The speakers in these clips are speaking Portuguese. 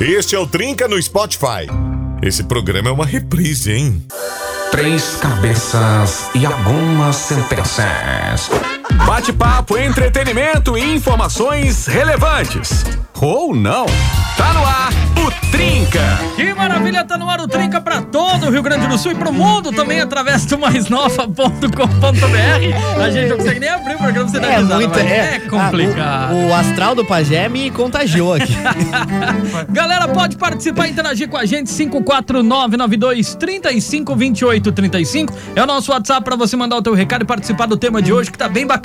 Este é o Trinca no Spotify. Esse programa é uma reprise, hein? Três cabeças e algumas sentenças. Bate-papo, entretenimento e informações relevantes. Ou não. Tá no ar o Trinca. Que maravilha, tá no ar o Trinca pra todo o Rio Grande do Sul e pro mundo também através do maisnova.com.br. A gente não consegue nem abrir o programa sem dar É risada, muito, é, é complicado. Ah, o, o astral do pajé me contagiou aqui. Galera, pode participar e interagir com a gente. 54992 3528 35 é o nosso WhatsApp pra você mandar o teu recado e participar do tema de hoje, que tá bem bacana.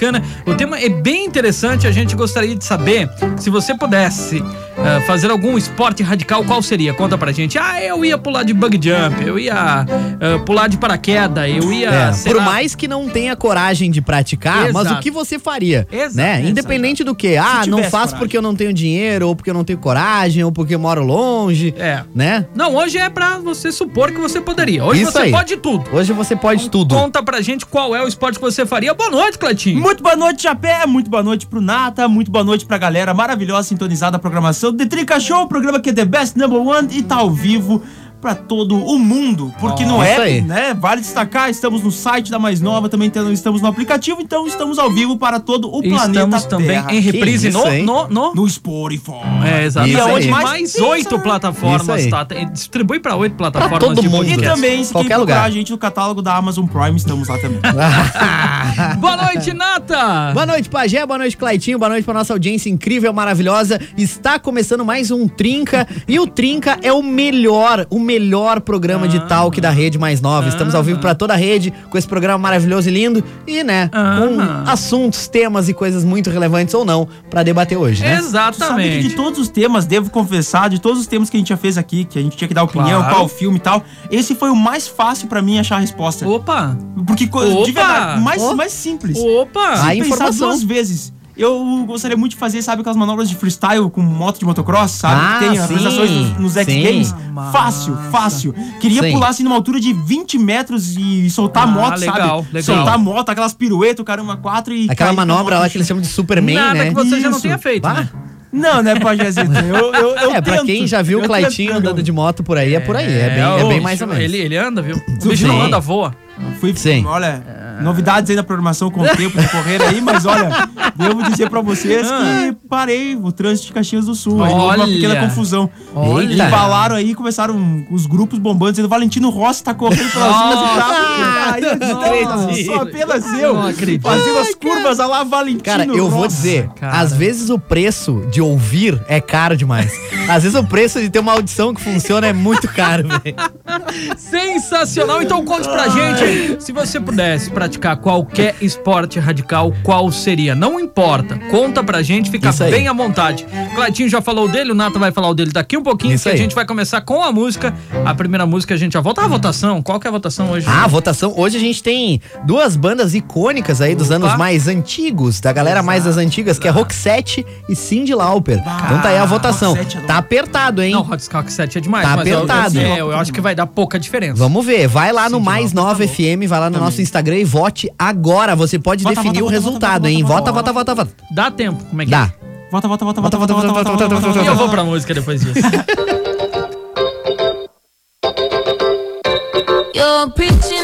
O tema é bem interessante. A gente gostaria de saber se você pudesse ah, fazer algum esporte radical, qual seria? Conta pra gente. Ah, eu ia pular de bug jump, eu ia ah, pular de paraquedas, eu ia. É, por lá, mais que não tenha coragem de praticar, mas Exato. o que você faria? Exato, né? exato. Independente do que. Ah, não faço coragem. porque eu não tenho dinheiro, ou porque eu não tenho coragem, ou porque eu moro longe. É. Né? Não, hoje é pra você supor que você poderia. Hoje Isso você aí. pode tudo. Hoje você pode tudo. Conta pra gente qual é o esporte que você faria. Boa noite, Cletinho. Muito boa noite, Chapé. Muito boa noite pro Nata. Muito boa noite pra galera maravilhosa sintonizada a programação do The Trinca Show, programa que é The Best Number One e tá ao vivo pra todo o mundo. Porque Ó, no isso app, aí. né? Vale destacar, estamos no site da Mais Nova, também estamos no aplicativo, então estamos ao vivo para todo o planeta Estamos também Terra. em reprise isso, no, no, no... no Spotify. É, exato. Isso E aonde aí. mais, Mais oito isso, plataformas, tá? Distribui pra oito plataformas todo de mundo. E também, se Qualquer quem procurar lugar. a gente no catálogo da Amazon Prime, estamos lá também. Boa noite, Nata! Boa noite, Pajé. Boa noite, Claitinho. Boa noite pra nossa audiência incrível, maravilhosa. Está começando mais um Trinca. E o Trinca é o melhor, o melhor programa de talk da rede mais nova. Estamos ao vivo pra toda a rede com esse programa maravilhoso e lindo. E, né, Aham. com assuntos, temas e coisas muito relevantes ou não pra debater hoje, né? Tu sabe que Exatamente. de todos os temas, devo confessar, de todos os temas que a gente já fez aqui, que a gente tinha que dar opinião, Claro. qual filme e tal, esse foi o mais fácil pra mim achar a resposta. Opa! Porque, Opa! de verdade, mais, Oh. mais simples. Opa! A Sem pensar informação. duas vezes. Eu gostaria muito de fazer, sabe, aquelas manobras de freestyle com moto de motocross, sabe? Ah, que tem as sim, realizações nos, nos X sim. Games. Massa. Fácil, fácil. Queria Sim. pular assim numa altura de 20 metros e soltar a Ah, moto, legal, sabe? legal. Soltar a moto, aquelas piruetas, o caramba, quatro e. Aquela manobra lá que eles chamam de Superman, Nada né? que você já não Isso. tenha feito, Bah. né? Não, né, Pajézito? Eu, eu, eu é, pra tento. quem já viu o Claitinho tento. andando de moto por aí, é, por aí. É bem, é bem mais ou menos. Ele, ele anda, viu? O bicho não anda, voa. Fui, Sim. olha, novidades aí na programação com o tempo de correr aí, mas olha, devo dizer pra vocês que parei o trânsito de Caxias do Sul. Aí houve uma pequena confusão. Olha. E embalaram aí, começaram os grupos bombando, dizendo Valentino Rossi tá correndo pelas ruas e tal. Aí eu disse, Não "Nossa, acredito. só apenas eu. Não acredito. Fazendo as curvas a lá Valentino Cara, eu vou dizer, cara. às vezes o preço de ouvir é caro demais. Às vezes o preço de ter uma audição que funciona é muito caro, velho. Sensacional! Então conte pra gente, se você pudesse praticar qualquer esporte radical, qual seria? Não importa, conta pra gente, fica bem à vontade. Claitinho já falou dele, o Nata vai falar o dele daqui um pouquinho, que a gente vai começar com a música. A primeira música a gente já volta à votação. Qual que é a votação hoje? Ah, a votação. Hoje a gente tem duas bandas icônicas aí dos Opa. anos mais antigos, da galera mais das antigas, que é Roxette e Cindy Lauper. então tá aí a votação. Roxette é. Tá apertado, hein? Não, 7 é demais, Tá mas eu- apertado. Eu, é, eu acho que vai dar pouca diferença. Vamos ver, vai lá no Cindy Mais Lauper, 9 tá FM, vai lá no Também. nosso Instagram e vote agora. Você pode Vota, definir vota, o vota, resultado, vota, hein? vota, Vota, vota, vota, vota, vota. Dá tempo, como é que Dá. Volta, volta, volta, Volta, volta, volta, volta, volta, volta, volta, volta, volta, é? E eu vou pra música depois disso. You're preaching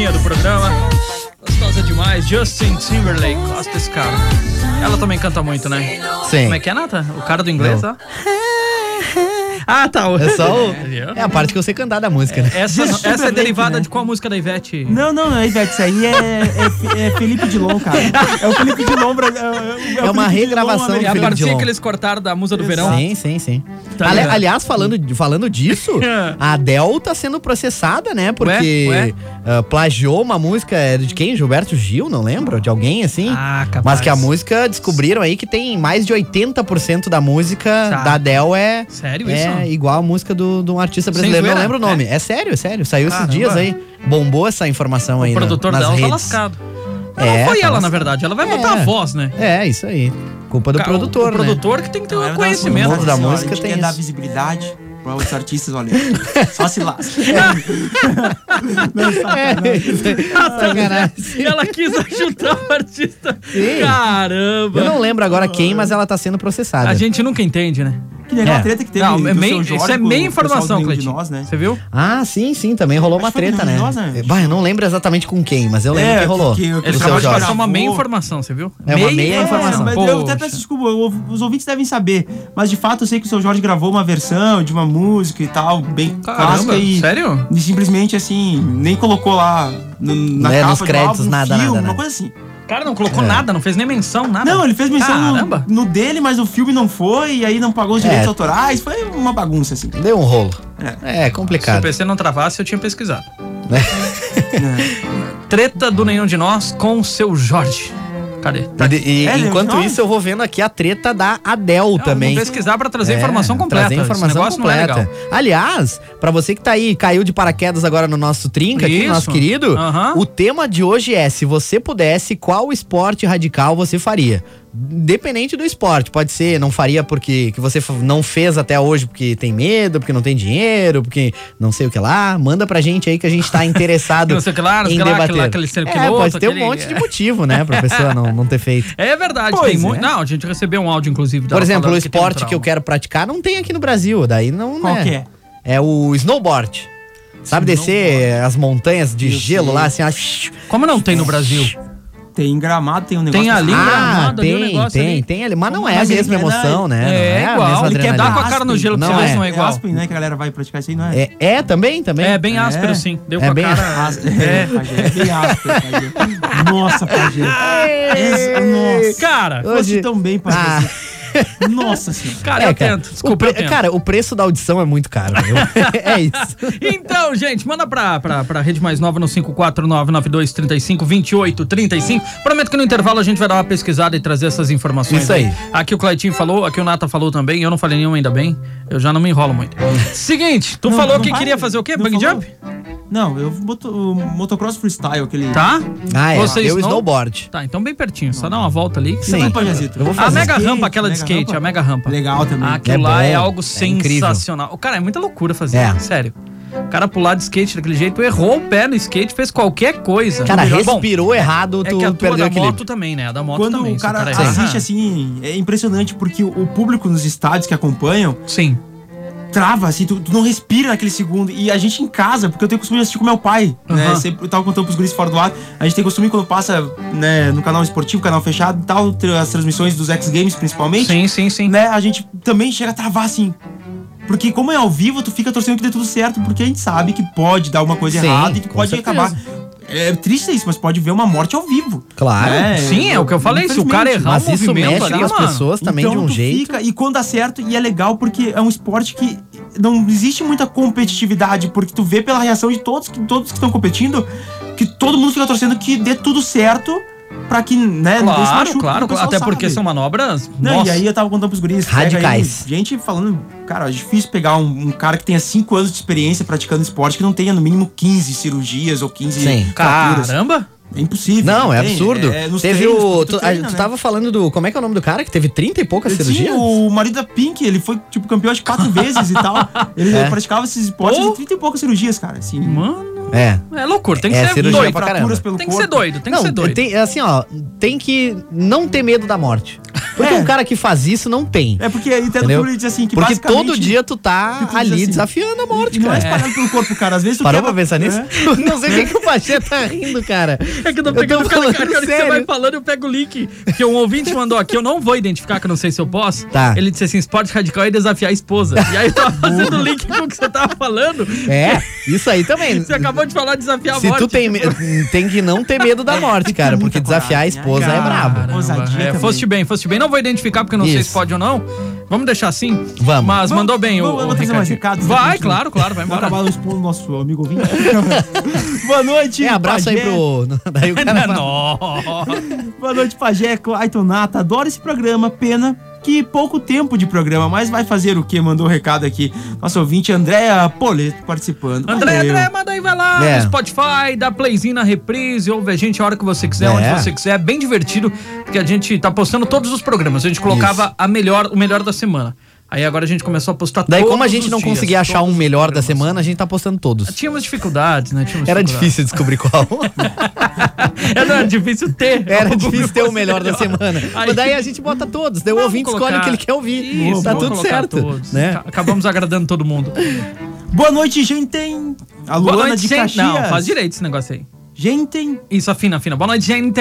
musiquinha do programa. Gostosa demais, Justin Timberlake. Gosta desse cara. Ela também canta muito, né? Sim. Como é que é, Nata? O cara do inglês, Não. ó. Ah, tá. É só o... Viu? É a parte que eu sei cantar da música, né? Essa, essa é derivada né? de qual música da Ivete? Não, não, não é Ivete, isso aí é, é, é Felipe Dilon, cara. É o Felipe Dilon. bra- É, É uma regravação do É a Dilon. que eles cortaram da musa do verão. Sim, sim, sim. Tá Ali- aliás, falando, falando disso, a Adele tá sendo processada, né? Porque Ué? ah, plagiou uma música é de quem? Gilberto Gil, não lembro? De alguém assim? Ah, capaz. Mas que a música descobriram aí que tem mais de 80% da música Tá. da Adele é, Sério é isso? igual a música do, de um artista brasileiro. Não lembro o nome. É, sério, é sério. Saiu esses Caramba. dias aí. Bombou essa informação aí O na- produtor nas dela tá redes. lascado. Não, É, não foi tá ela, na lascado. verdade. Ela vai É. botar a voz, né? É, isso aí. Culpa do Ca- produtor, o, né? produtor que tem que ter um era conhecimento. mundo da música tem quer dar visibilidade pra outros artistas, olha. Só se lasca. É, isso aí. Sacanagem. Ela quis ajudar o artista. Sim. Caramba. Eu não lembro agora quem, mas ela tá sendo processada. A gente nunca entende, né? Que legal É. a treta que teve Não, do é seu meio, Jorge isso é meia informação, Cleitinho. Nós, né? Você viu? Ah, sim, sim, também rolou uma Acho que foi treta, né? Nós, né? Bah, eu não lembro exatamente com quem, mas eu lembro É, que rolou. porque o Ele Do seu acabou de Jorge. passar uma meia informação, você viu? É uma meia informação. Mas eu até peço desculpa, os ouvintes devem saber. Mas de fato eu sei que o seu Jorge gravou uma versão de uma música e tal, bem Caramba, clássica e. sério? E simplesmente assim, nem colocou lá no, na Né, capa nos créditos, álbum, no nada, filme, nada, né? uma coisa assim. O cara não colocou nada, não fez nem menção, nada. Não, ele fez menção no, no dele, mas o filme não foi, e aí não pagou os direitos É. autorais. Foi uma bagunça, assim. Deu um rolo. É, É. Se o complicado. PC não travasse, eu tinha pesquisado. É. Treta do nenhum de nós com o seu Jorge. Cadê? Tá E, e É, enquanto não. isso, eu vou vendo aqui a treta da Adele Não, também. Vou pesquisar pra trazer É, informação completa. Trazer informação negócio completa. é. Aliás, pra você que tá aí, caiu de paraquedas agora no nosso trinca, aqui, Isso. no nosso querido, Aham. o tema de hoje é: se você pudesse, qual esporte radical você faria? Independente do esporte, pode ser, não faria porque que você não fez até hoje porque tem medo, porque não tem dinheiro, porque não sei o que lá. Manda pra gente aí que a gente tá interessado Não sei o que lá, não sei em que lá, debater. aquele- aquele ser é, pode ter aquele- um monte de motivo, né, pra pessoa não, não ter feito. É verdade, Pois tem é. muito. Não, a gente recebeu um áudio, inclusive. Por exemplo, o um esporte que eu trauma. quero praticar não tem aqui no Brasil, daí não Qual né? que é? É o snowboard. Sabe descer as montanhas de Eu gelo sei. lá, assim, ó. Como não tem no Brasil? Tem gramado, tem um negócio. Tem ali, assim. né? Ah, gramado ali, tem, negócio tem, ali. tem ali. Mas não é a Mas ele mesma quer emoção, né? É, é a igual, ele quer dar com a cara no gelo pra Não você ver é. se não é É igual. Aspen, né? Que a galera vai praticar isso aí, não é? É, é também, também. É bem É. áspero, sim. Deu É com a bem cara. Aspen, É. é, é bem áspero. Nossa, Pajé. Nossa. Cara, Fosse Hoje- tão bem, Ah. Pajé. Nossa senhora. cara, É, eu cara, tento. o Desculpa, eu tento. Cara, o preço da audição é muito caro. viu? é isso. Então, gente, manda pra, pra, pra rede mais nova no 54992352835. Prometo que no intervalo a gente vai dar uma pesquisada e trazer essas informações. Isso aí. Aqui o Cleitinho falou, aqui o Nata falou também, eu não falei nenhum ainda bem. Eu já não me enrolo muito. Seguinte, tu Não, falou não que vai, queria fazer o quê? falou. jump? Não, eu boto o motocross freestyle, aquele. Tá? Ah, é. Você eu snow- snowboard. Tá, então bem pertinho. Só dá uma volta ali. que você Sim. vai- Não, Pajézito. Eu vou A fazer mega skate, rampa, aquela de mega skate, rampa. a mega rampa. Legal também. Aquilo É lá bom, é algo é sensacional. O cara, é muita loucura fazer. É. Sério. O cara pular de skate daquele jeito, errou o pé no skate, fez qualquer coisa. Cara, Bom, respirou errado, é tu que a tua perdeu da o equilíbrio. moto também, né? A da moto Quando também. o se cara errar. assiste assim, é impressionante porque o público nos estádios que acompanham Sim. trava, assim, tu, tu não respira naquele segundo. E a gente em casa, porque eu tenho costume de assistir com meu pai, né? Aham. Sempre, eu tava contando pros guris fora do ar. A gente tem costume quando passa, né, no canal esportivo, canal fechado e tal, as transmissões dos X Games principalmente, Sim, sim, sim. né? A gente também chega a travar assim. Porque como é ao vivo, tu fica torcendo que dê tudo certo, porque a gente sabe que pode dar uma coisa Sim, errada e tu com pode certeza. acabar. É triste isso, mas pode ver uma morte ao vivo. Claro. né? Sim, é o que eu falei. Se o cara errar Mas um isso movimento mexe ali, com as mano. pessoas também então de um tu jeito. Fica, e quando dá certo, e é legal porque é um esporte que não existe muita competitividade, porque tu vê pela reação de todos, que- todos que estão competindo, que todo mundo fica torcendo que dê tudo certo pra que, né, se Claro, machuque, claro. Até porque sabe. são manobras. Não, nossa. e aí eu tava contando pros guris. Radicais. aí, gente falando, cara, é difícil pegar um, um cara que tenha 5 anos de experiência praticando esporte que não tenha no mínimo 15 cirurgias ou 15 Sim. fraturas. Caramba. É impossível. Não, é tem, absurdo. É, teve treinos, o. porque Tu, a- treina, tu né? tava falando do. Como é que é o nome do cara que teve 30 e poucas Sim, cirurgias? o marido da Pink, ele foi, tipo, campeão de quatro vezes e tal. Ele É. praticava esses esportes de 30 e poucas cirurgias, cara. Assim, Mano, É. é loucura. Tem que É ser doido. pra pelo Tem que ser doido, tem que não, ser doido. tem, assim, ó, tem que não ter medo da morte. Porque É. um cara que faz isso não tem. É porque Entendeu? que ele diz assim que Porque todo dia tu tá tu ali assim, desafiando a morte, E não é cara. espalhado pelo corpo, cara. Às vezes tu Parou quebra- pra pensar nisso? É. Não sei o que, que o Pachê tá rindo, cara. É que eu tô Eu pegando tô cada falando cara que você vai falando, eu pego o link. Que um ouvinte mandou aqui, eu não vou identificar, que eu não sei se eu posso. Tá. Ele disse assim: esporte radical é desafiar a esposa. E aí eu tava fazendo o link com o que você tava falando. É, isso aí também. Você acabou de falar desafiar a Se morte. tu tem, tem que não ter medo da morte, cara, porque desafiar a coragem, esposa é cara. brabo. Ousadia É, foste bem, foste bem. Não vou identificar porque eu não sei Isso. se pode ou não. Vamos deixar assim? Vamos. Mas Vamos- mandou bem vamos- o, vamos trazer mais recados, Vai, né, claro, claro, vai embora. acabar expondo o nosso amigo ouvinte. Boa noite, É, abraço aí Pajé. pro. Daí o cara. Boa noite, Pajé, Clayton Nata. Adoro esse programa, pena que pouco tempo de programa, mas vai fazer o que? Mandou o recado aqui. Nosso ouvinte, Andréa Poleto, participando. André, Valeu. André, manda aí, vai lá É. no Spotify, dá playzinho na reprise, ouve a gente a hora que você quiser, É. onde você quiser. É bem divertido, porque a gente tá postando todos os programas. A gente colocava a melhor, o melhor da semana. Aí agora a gente começou a postar Daí, como a gente não dias, conseguia achar um melhor da semana, a gente tá postando todos. Tínhamos dificuldades, né? Tínhamos Era dificuldades. difícil descobrir qual. Era, difícil ter. Era difícil ter o fosse melhor da semana. Aí- Mas daí a gente bota todos. Daí o ouvinte escolhe colocar- o que ele quer ouvir. Isso, tá tudo colocar certo. todos. Né? Ca- Acabamos agradando todo mundo. Boa noite, gente. A Boa Luana noite, de gente. Caxias. Não, faz direito esse negócio aí. Gente. Isso, afina, afina. Boa noite, gente.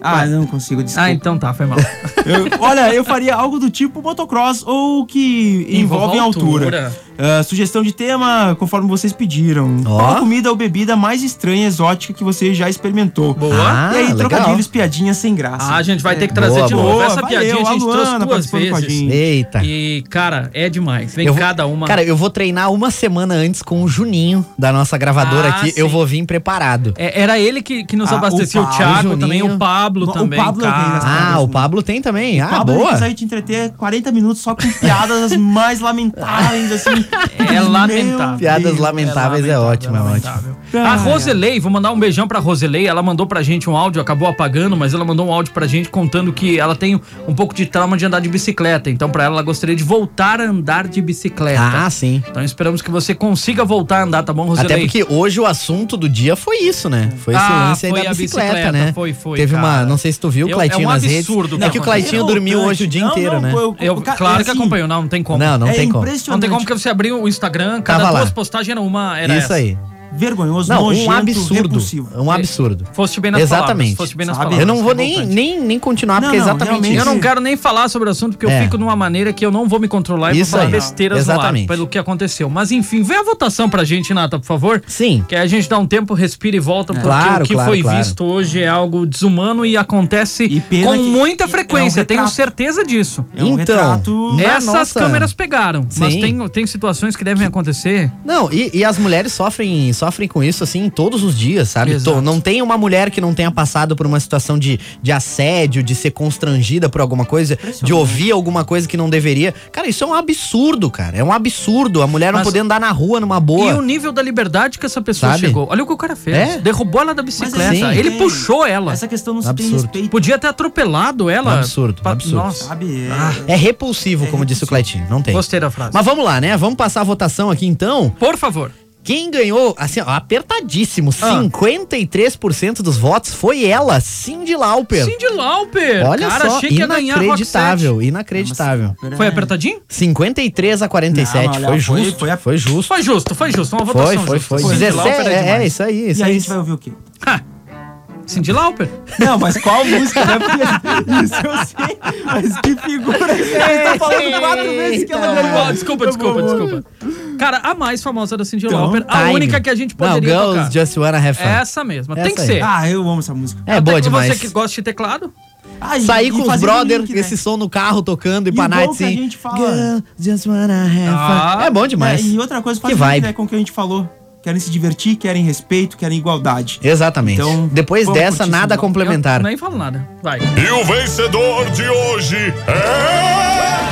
Ah, não consigo, desculpa. Ah, então tá, foi mal. Eu- olha, eu faria algo do tipo motocross ou que envolve Envolve altura. altura. Ah, sugestão de tema, conforme vocês pediram. Ó. Qual a comida ou bebida mais estranha e exótica que você já experimentou? Boa. Ah, e aí, legal. trocadilhos, piadinhas sem graça. Ah, a gente vai ter que trazer Boa, de novo. Boa, Essa valeu, piadinha a gente a trouxe Luana duas a vezes. gente. Eita. E, cara, é demais. Vem vou- cada uma. Cara, eu vou treinar uma semana antes com o Juninho da nossa gravadora Ah, aqui. sim. Eu vou vir preparado. É, era ele que, que nos Ah, abastecia. o O, Pablo, Thiago o Juninho. também, o Pablo O também. Pablo é cara. Ah, o Pablo tem também. Ah, Pablo, boa. consegue te entreter 40 minutos só com piadas as mais lamentáveis, assim. É Meu lamentável. Piadas lamentáveis é, lamentável, ótimo, é ótimo. lamentável. Ah, A é. Roselei, vou mandar um beijão pra Roselei. Ela mandou pra gente um áudio, acabou apagando, mas ela mandou um áudio pra gente contando que ela tem um pouco de trauma de andar de bicicleta. Então, pra ela, ela gostaria de voltar a andar de bicicleta. Ah, sim. Então, esperamos que você consiga voltar a andar, tá bom, Roselei? Até porque hoje o assunto do dia foi isso, né? Foi esse Ah, lance aí foi da bicicleta, bicicleta, né? foi, foi, Teve uma, cara. não sei se tu viu o Claitinho é um nas redes. absurdo, É não, que o mas Claitinho dormiu hoje o dia Não, inteiro, não, né? eu- claro é que assim, acompanho, não, não tem como. Não, não é tem como. Não tem como porque você abriu o Instagram, cada Tava lá. duas postagens era uma, era Isso essa. aí. Vergonhoso, Não, um nojento, absurdo. repulsivo. Um absurdo. Foste bem nas Exatamente. palavras. Foste bem nas palavras. Eu não vou é nem, nem, nem continuar, Não, porque é não, exatamente. Eu não quero nem falar sobre o assunto, porque eu É. fico numa maneira que eu não vou me controlar e Isso vou falar aí. besteiras no ar Exatamente. pelo que aconteceu. Mas enfim, vem a votação pra gente, Nata, por favor. Sim. Que aí a gente dá um tempo, respira e volta, porque Claro, o que claro, foi claro. visto hoje é algo desumano e acontece E com muita é um frequência, tenho certeza disso. É um Então, retrato... Na Essas nossa- câmeras pegaram, mas Sim. tem, tem situações que devem acontecer. Não, e, e as mulheres sofrem, sofrem com isso, assim, todos os dias, sabe? Tô- não tem uma mulher que não tenha passado por uma situação de, de assédio, de ser constrangida por alguma coisa, de ouvir alguma coisa que não deveria. Cara, isso é um absurdo, cara. É um absurdo. A mulher não Mas- poder andar na rua numa boa. E o nível da liberdade que essa pessoa Sabe? chegou. Olha o que o cara fez. É? Derrubou ela da bicicleta. assim, Ele tem- puxou ela. Essa questão não se tem Absurdo. respeito, Podia ter atropelado ela. Absurdo, absurdo. Nossa, sabe? É- É repulsivo, É como disse o repulsivo. Cleitinho. Não tem. gostei da frase. Mas vamos lá, né? Vamos passar a votação aqui então. Por favor. Quem ganhou, assim, ó, apertadíssimo, Ah. 53% dos votos foi ela, Cindy Lauper. Cindy Lauper. Olha cara, só, achei que ia ganhar inacreditável, inacreditável. Foi apertadinho? 53 a 47, Não, olha, foi foi- justo, foi foi justo. Foi justo, foi justo. Uma votação Foi, foi, foi. Cindy 17, Lauper é, demais. isso aí, E isso aí a aí. gente vai ouvir o quê? Ha! Cindy Lauper. Não, mas qual música, né? Porque isso eu sei. Mas que figura. Ele tá falando quatro vezes que ela Não, ganhou. não, desculpa, desculpa, desculpa. Cara, a mais famosa da Cindy Então, Lauper, a única que a gente Não, poderia Girls tocar. Just Wanna Have Fun. Essa mesma, tem Essa que aí. ser. Ah, eu amo essa música. É Até boa que demais. Você que gosta de teclado? Ah, Sair com os brother, link, né? esse som no carro tocando e, E pra night que assim. fala- Girls Just Wanna Have Ah, Fun. É bom demais. É, e outra coisa, faz Que um link, né, com o que a gente falou. Querem se divertir, querem respeito, querem igualdade. Exatamente. Então, Depois dessa, nada bloco. complementar. Eu nem falo nada. Vai. E o vencedor de hoje é.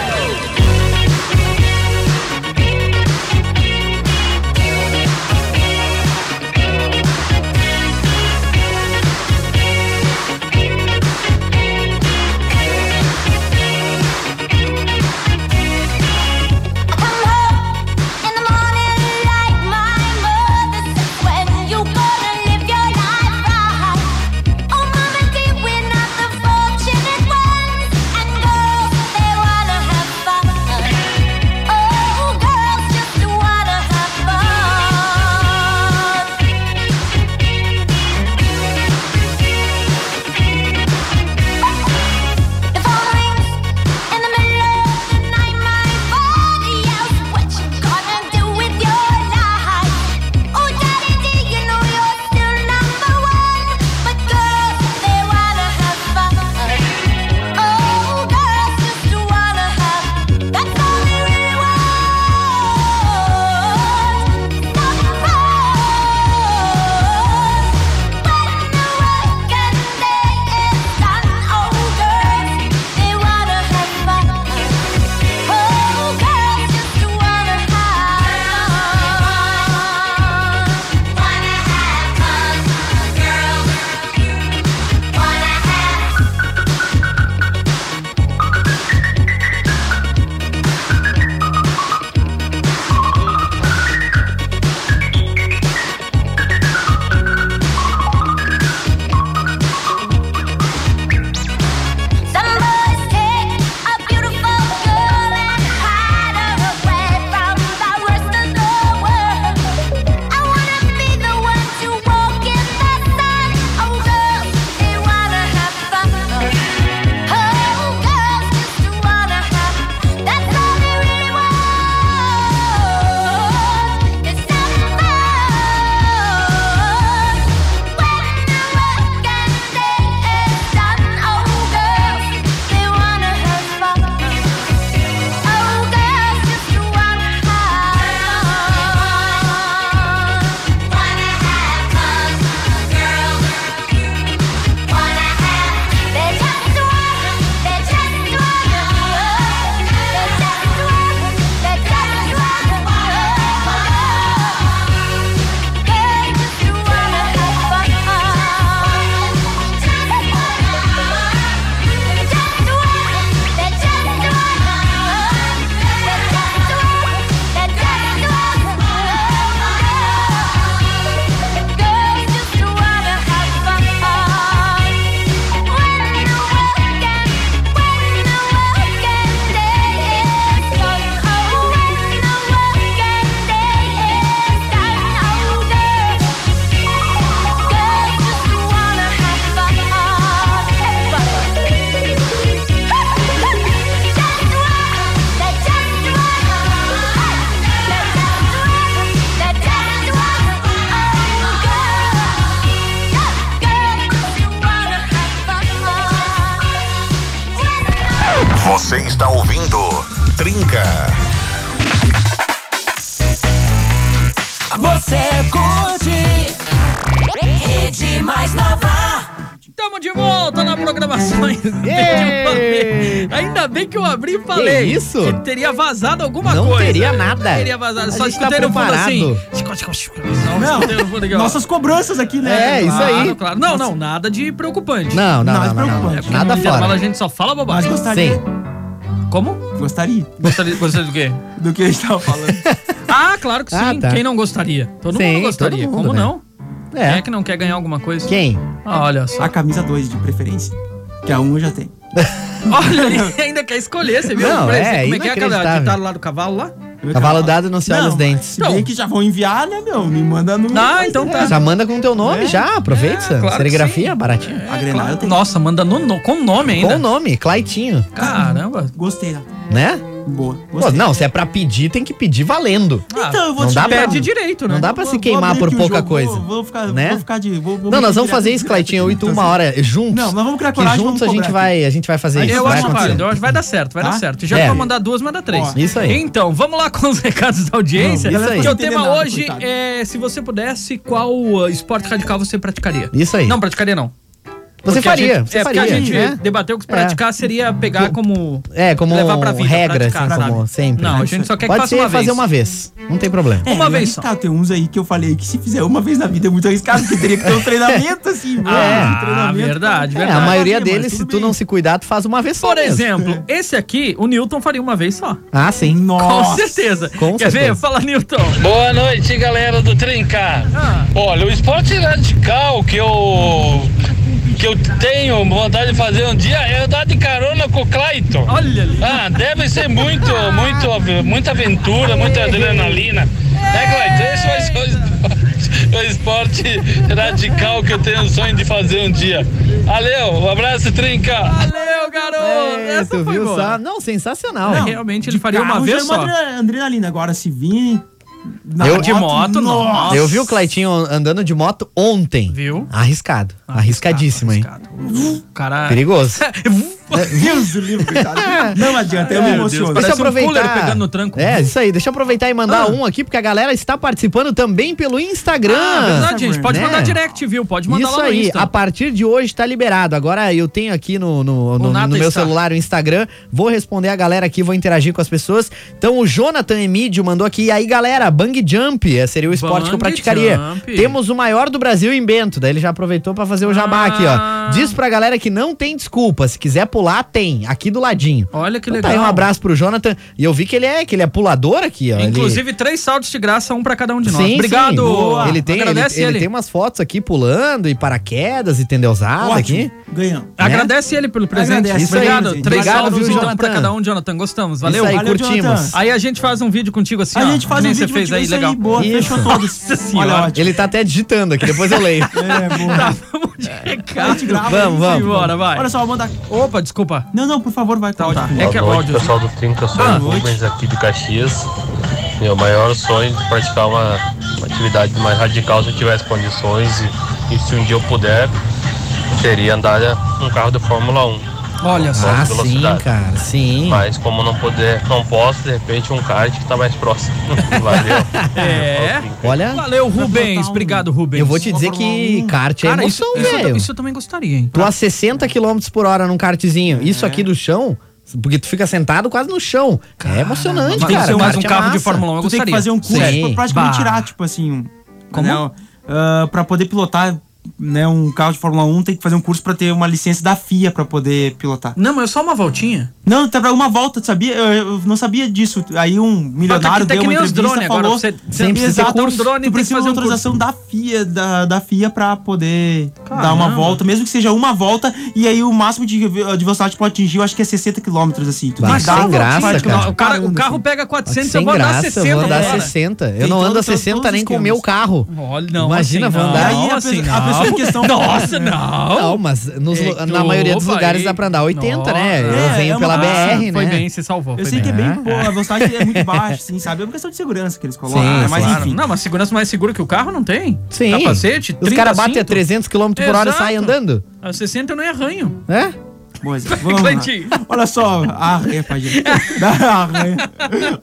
Falei. isso? Que teria vazado alguma Não coisa. teria nada. Teria vazado. A Só tá escutei no fundo assim. Não, fundo aqui, ó. Nossas cobranças aqui, né? É, isso aí. Claro, claro. Não, não, nada de preocupante. Não, não, Não, não, não, não, preocupante. É Nada fora. a gente só fala Mas bobagem. gostaria. Sim. Como? Gostaria Gostaria, gostaria do quê? do que a gente tava falando. Ah, claro que sim. Ah, tá. Quem não gostaria? Todo Sim, mundo gostaria. todo mundo, Como né? não? Quem é É. que não quer ganhar alguma coisa? Quem? Ah, olha só. A camisa 2 de preferência. Que a 1 um eu já tenho. Olha, ele ainda quer escolher, você viu? Não, é, Como é que é aquela inacreditável. ditado lá do cavalo lá? Cavalo dado não se olha os dentes. Se bem que já vão enviar, né, meu? Me manda no. Ah, então tá. É, já manda com teu nome, É. já, aproveita. É, claro que Serigrafia, baratinho. A Grenal eu tenho. Nossa, manda no, no- com nome ainda. Com o nome, Claitinho, Caramba. Gostei, né? né? Boa. Pô, não, se é pra pedir, tem que pedir valendo. Ah, Então, eu vou não te dá explicar. pra- Perde direito, né? Não dá pra Vou- se vou queimar por pouca jogo, coisa. Vou, vou ficar, né? vou ficar de. Vou, vou Não, nós vamos fazer isso, Claitinho, eu e tu então, uma hora juntos. Não, nós vamos criar que coragem, juntos a gente vai, a gente vai fazer isso. Eu vai acho acontecer. válido, eu acho que vai dar certo, vai Tá? dar certo. Já É. que vai mandar duas, manda três. Ó, isso aí. Então, vamos lá com os recados da audiência. Vamos, isso aí. Porque o Não tema hoje coitado. é se você pudesse, qual uh, esporte radical você praticaria? Isso aí. Não, praticaria não. Você faria, gente- você é faria, porque a gente né? debateu que praticar seria pegar como. É, como levar pra vida, regra, praticar, assim, sabe? como sempre. Não, né? a gente só quer que Pode faça ser uma fazer vez. uma vez, não tem problema. É, Uma vez só. Tá, tem uns aí que eu falei que se fizer uma vez na vida é muito arriscado, porque teria que ter um treinamento assim. mano, Ah, treinamento. verdade, É, verdade. a maioria Fazer, deles, se tu bem. não se cuidar, tu faz uma vez só Por mesmo. exemplo, esse aqui, o Newton faria uma vez só. Ah, sim. Nossa. Com certeza. Com Quer ver? certeza. Fala, Newton. Boa noite, galera do Trincar. Ah. Olha, o esporte radical que eu que eu tenho vontade de fazer um dia é andar de carona com o Clayton. Olha ali. Ah, deve ser muito, muito, muita aventura, muita adrenalina. É, Clayton, esse vai ser o esporte, o esporte radical que eu tenho o sonho de fazer um dia. Valeu, um abraço, Trinca. Valeu, garoto. É, Essa tu foi viu boa. só? Não, sensacional. Não, realmente ele faria uma vez é uma só. adre- adrenalina. Agora, se vir. Na Eu- De moto, nossa. Eu vi o Claitinho andando de moto ontem. Viu? Arriscado. Arriscadíssimo, hein? Arriscado. O cara. Perigoso. Deus do livro, coitado. Não adianta, eu me emociono. Deixa eu um aproveitar. tranco. É, isso aí. Deixa eu aproveitar e mandar Ah. um aqui, porque a galera está participando também pelo Instagram. Ah, verdade, gente. Pode Né? mandar direct, viu? Pode mandar Isso lá no aí, Insta. a partir de hoje tá liberado. Agora eu tenho aqui no, no, no- no meu está. celular o Instagram, vou responder a galera aqui, vou interagir com as pessoas. Então o Jonathan Emídio mandou aqui, e aí galera, bang jump, esse seria o esporte que eu praticaria. jump. Temos o maior do Brasil em Bento, daí ele já aproveitou pra fazer o jabá aqui, Ah. ó. Diz pra galera que não tem desculpa, se quiser pular, tem, aqui do ladinho. Olha que Então legal. Tá aí um abraço pro Jonathan, e eu vi que ele é, que ele é pulador aqui, ó. Ele- Inclusive, três saltos de graça, um pra cada um de nós. Sim, Obrigado. sim. Ele tem, ele, Agradece ele ele. tem umas fotos aqui pulando e paraquedas e tendeusada Ótimo. aqui. Ganhamos. Agradece ele pelo presente. Agradece. Isso aí, Obrigado. gente. Três Obrigado, saltos viu, então Jonathan? pra cada um, Jonathan. Gostamos. Valeu. Isso aí, Valeu, curtimos. Jonathan. Aí a gente faz um vídeo contigo assim, A ó. gente faz um vídeo você fez aí, isso legal. boa, Isso. fechou todos. Nossa senhora. Olha, ótimo. Ele tá até digitando aqui, depois eu leio. É, boa. Tá, vamos de recado. gente grava Vamos, vamos. Embora, vai. Olha só, manda. Opa, desculpa. Não, não, por favor, vai. Tá, ótimo. É que é áudio. pessoal do Trinca, eu sou Ah. o Rubens aqui de Caxias. Meu maior sonho de praticar uma, uma atividade mais radical se eu tivesse condições e, e se um dia eu puder, seria andar num carro de Fórmula 1. Olha só. Ah, sim, cara, sim. Mas como não puder, não posso, de repente um kart que tá mais próximo. Valeu. É. Olha, Valeu, Rubens. um- Obrigado, Rubens. eu vou te dizer que 1. kart é Cara, isso, emoção, isso, eu, velho. isso eu também gostaria, hein? Tu a 60 km por hora num kartzinho. Isso aqui do chão, porque tu fica sentado quase no chão. é emocionante, Tem que cara. ser mais um é carro de massa. Fórmula 1, eu Tu tem que gostaria. fazer um curso pra praticamente Bah. tirar, tipo assim, um. Como? Né, ah, pra poder pilotar né, um carro de Fórmula 1, tem que fazer um curso pra ter uma licença da FIA pra poder pilotar. Não, mas é só uma voltinha. Não, tá pra uma volta, tu sabia? Eu, eu não sabia disso. Aí um milionário Tá que deu nem uma os entrevista drone agora, falou... você- Sempre precisa ter curso. drone, tem tu que precisa de fazer uma um autorização da FIA, da, da FIA pra poder dar Caramba. uma volta, mesmo que seja uma volta, e aí o máximo de, de velocidade que pode atingir, eu acho que é 60 km, assim. Tu que dar sem graça, cara. o, cara, o carro assim. pega 400, Sem eu vou andar graça, 60 eu vou andar agora. 60. Eu não ando a 60 todos os nem com o meu carro. Olha, não, Imagina, assim, vou andar. Aí a assim, pessoa- questão- Nossa, não. Não, mas nos É, na maioria dos opa, lugares aí. dá pra andar 80, Nossa. né? Eu É, venho é pela uma- BR, Foi né? bem, se salvou. Eu foi sei que é bem. bem, pô, a velocidade é muito baixa, assim, sabe? É uma questão de segurança que eles colocam, Sim, né? Mas Claro. enfim. Não, mas segurança mais segura que o carro não tem. Sim. Capacete, Os 30 caras batem a cinto. 300 km por hora e Exato. saem andando. A 60 eu não é arranho. É? É, vamos lá. Olha só, gente. Dá arranha.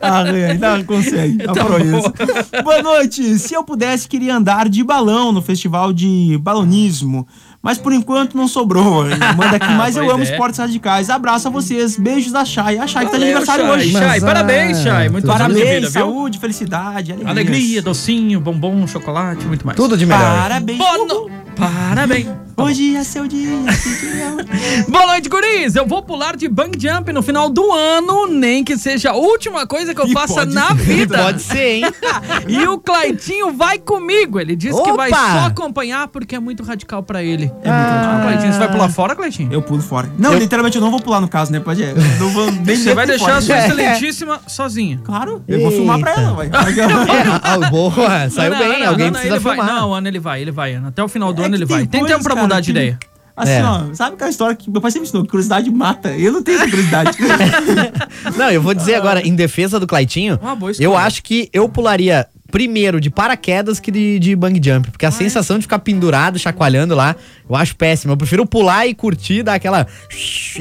Arranha, ainda consegue. Tá isso. Boa noite. Se eu pudesse, queria andar de balão no festival de balonismo. Mas por enquanto não sobrou. Manda aqui, mas eu amo é. esportes radicais. Abraço a vocês. Beijos da Chay. A Chay que tá de aniversário Chay. hoje. Chay, Mas, parabéns, Chay. De Parabéns, vida, viu? saúde, felicidade, alegria. Alegria, docinho, bombom, chocolate, muito mais. Tudo de melhor. Parabéns. Boa no... Parabéns. Hoje é seu dia. Boa noite, guris. Eu vou pular de bang jump no final do ano, nem que seja a última coisa que eu Ih, faça na ser. vida. Pode ser, hein? E o Claitinho vai comigo. Ele disse que vai Opa! só acompanhar porque é muito radical pra ele. É muito radical. Claitinho, você vai pular fora, Claitinho? Eu pulo fora. Não, Eu- literalmente eu não vou pular no caso, né, Pode? Eu não vou nem Você vai deixar a fora. sua É. excelentíssima sozinha. Claro, eu vou filmar pra Eita. ela, vai. Ah, boa, saiu Não, bem. não, Alguém não, precisa ele vai. filmar. Não, Ana, ele vai, ele vai. Até o final do É ano ele vai. Tem tempo pra cara, mudar de que- ideia. Assim, É. ó, sabe aquela história que meu pai sempre ensinou? que Curiosidade mata. Eu não tenho essa curiosidade. Não, eu vou dizer agora, em defesa do Claitinho, Uma boa escolha. eu acho que eu pularia primeiro de paraquedas que de, de bang jump. Porque a sensação de ficar pendurado, chacoalhando lá, eu acho péssimo. Eu prefiro pular e curtir, dar aquela,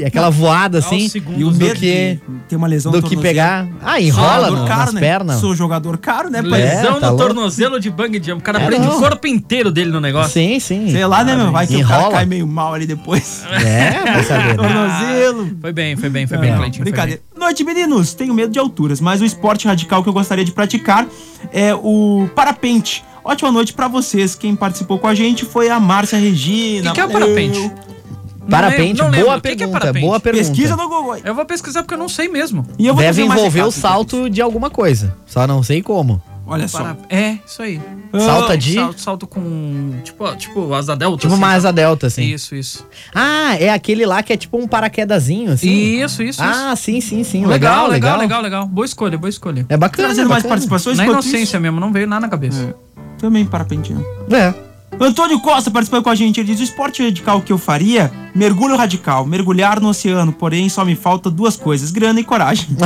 aquela voada assim, e o do medo que, de ter uma lesão do que pegar. Ah, enrola no, caro, nas né? pernas. Sou jogador caro, né, pai? Lesão É, tá no louco. tornozelo de bang jump. O cara É, prende não. o corpo inteiro dele no negócio. Sim, sim. Sei lá, né, meu? Vai que o cara Enrola. cai meio mal ali depois. É, vai saber. né? Tornozelo. Foi bem, foi bem, foi bem, Não, Cleitinho. foi Brincadeira. Noite, meninos. Tenho medo de alturas, mas o esporte radical que eu gostaria de praticar é o parapente. Ótima noite pra vocês. Quem participou com a gente foi a Márcia Regina. O que é o parapente? Não Parapente, não lembro. boa O que que é pergunta, parapente? boa pergunta. Pesquisa no Google. Eu vou pesquisar porque eu não sei mesmo. E eu vou Deve envolver o salto de alguma coisa. Só não sei como. Olha só. Para- É, isso aí. Salta de. Salto, salto com. Tipo, tipo asa delta. Tipo assim. uma asa delta, assim. Isso, isso. Ah, é aquele lá que é tipo um paraquedazinho, assim. Isso, isso, Ah, sim, sim, sim. Legal, Legal, legal, legal. legal, legal. Boa escolha, boa escolha. É bacana. Trazendo mais bacana. participações. Na inocência mesmo, não veio nada na cabeça. isso- Também parapente, né? É. Antônio Costa participou com a gente. Ele diz: o esporte radical que eu faria, mergulho radical, mergulhar no oceano. Porém, só me falta duas coisas: grana e coragem.